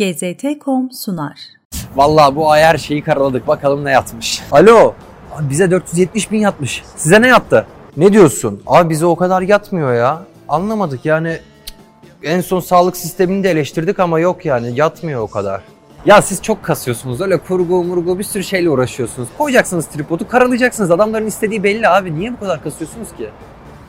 GZT.com sunar. Vallahi bu ay her şeyi karaladık. Bakalım ne yatmış. Alo. Abi bize 470 bin yatmış. Size ne yattı? Ne diyorsun? Abi bize o kadar yatmıyor ya. Anlamadık yani. En son sağlık sistemini de eleştirdik ama yok yani yatmıyor o kadar. Ya siz çok kasıyorsunuz öyle kurgu murgu bir sürü şeyle uğraşıyorsunuz. Koyacaksınız tripodu karalayacaksınız. Adamların istediği belli abi. Niye bu kadar kasıyorsunuz ki?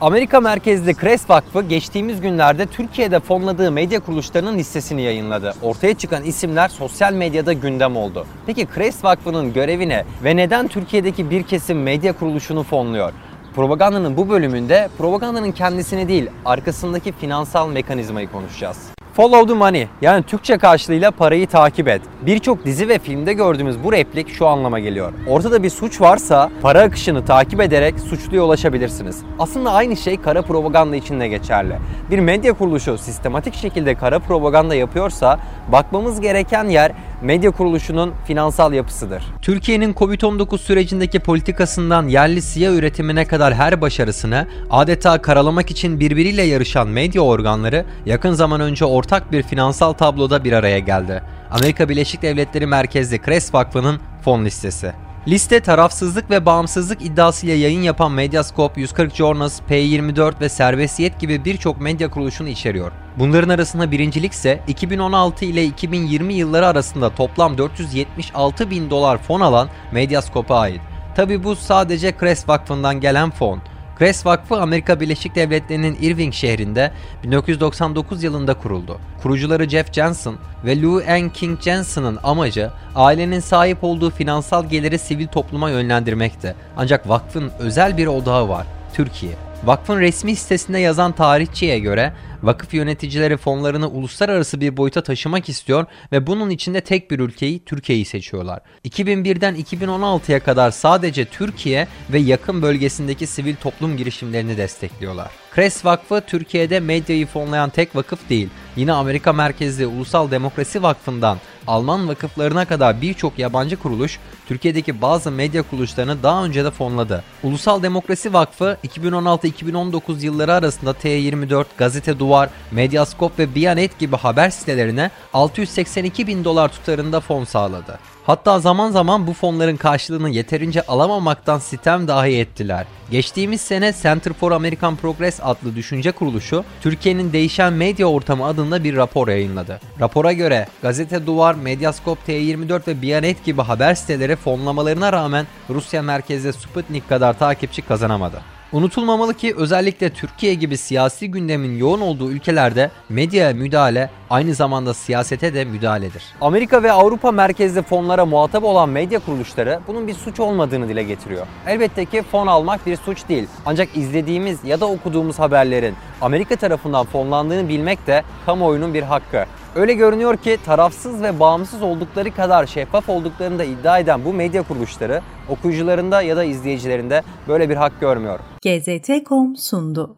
Amerika merkezli Kres Vakfı geçtiğimiz günlerde Türkiye'de fonladığı medya kuruluşlarının listesini yayınladı. Ortaya çıkan isimler sosyal medyada gündem oldu. Peki Kres Vakfı'nın görevi ne ve neden Türkiye'deki bir kesim medya kuruluşunu fonluyor? Propagandanın bu bölümünde propagandanın kendisini değil, arkasındaki finansal mekanizmayı konuşacağız. Follow the money yani Türkçe karşılığıyla parayı takip et. Birçok dizi ve filmde gördüğümüz bu replik şu anlama geliyor. Ortada bir suç varsa para akışını takip ederek suçluya ulaşabilirsiniz. Aslında aynı şey kara propaganda için de geçerli. Bir medya kuruluşu sistematik şekilde kara propaganda yapıyorsa bakmamız gereken yer medya kuruluşunun finansal yapısıdır. Türkiye'nin Covid-19 sürecindeki politikasından yerli siyah üretimine kadar her başarısını adeta karalamak için birbiriyle yarışan medya organları yakın zaman önce ortak bir finansal tabloda bir araya geldi. Amerika Birleşik Devletleri merkezli Kres Vakfı'nın fon listesi. Liste tarafsızlık ve bağımsızlık iddiasıyla yayın yapan Medyascope, 140 Journals, P24 ve Serbestiyet gibi birçok medya kuruluşunu içeriyor. Bunların arasında birincilik ise 2016 ile 2020 yılları arasında toplam 476 bin dolar fon alan Medyascope'a ait. Tabi bu sadece Kres Vakfı'ndan gelen fon. Kres Vakfı Amerika Birleşik Devletleri'nin Irving şehrinde 1999 yılında kuruldu. Kurucuları Jeff Johnson ve Lou Ann King Johnson'ın amacı ailenin sahip olduğu finansal geliri sivil topluma yönlendirmekti. Ancak vakfın özel bir odağı var, Türkiye. Vakfın resmi sitesinde yazan tarihçiye göre vakıf yöneticileri fonlarını uluslararası bir boyuta taşımak istiyor ve bunun içinde tek bir ülkeyi Türkiye'yi seçiyorlar. 2001'den 2016'ya kadar sadece Türkiye ve yakın bölgesindeki sivil toplum girişimlerini destekliyorlar. Kres Vakfı Türkiye'de medyayı fonlayan tek vakıf değil. Yine Amerika merkezli Ulusal Demokrasi Vakfı'ndan Alman vakıflarına kadar birçok yabancı kuruluş Türkiye'deki bazı medya kuruluşlarını daha önce de fonladı. Ulusal Demokrasi Vakfı 2016-2019 yılları arasında T24, Gazete Duvar, Medyascope ve Bianet gibi haber sitelerine 682 bin dolar tutarında fon sağladı. Hatta zaman zaman bu fonların karşılığını yeterince alamamaktan sitem dahi ettiler. Geçtiğimiz sene Center for American Progress adlı düşünce kuruluşu Türkiye'nin değişen medya ortamı adında bir rapor yayınladı. Rapora göre Gazete Duvar, Medyascope, T24 ve Bianet gibi haber siteleri fonlamalarına rağmen Rusya merkezde Sputnik kadar takipçi kazanamadı. Unutulmamalı ki özellikle Türkiye gibi siyasi gündemin yoğun olduğu ülkelerde medyaya müdahale aynı zamanda siyasete de müdahaledir. Amerika ve Avrupa merkezli fonlara muhatap olan medya kuruluşları bunun bir suç olmadığını dile getiriyor. Elbette ki fon almak bir suç değil. Ancak izlediğimiz ya da okuduğumuz haberlerin Amerika tarafından fonlandığını bilmek de kamuoyunun bir hakkı. Öyle görünüyor ki tarafsız ve bağımsız oldukları kadar şeffaf olduklarını da iddia eden bu medya kuruluşları okuyucularında ya da izleyicilerinde böyle bir hak görmüyor. GZT.com sundu.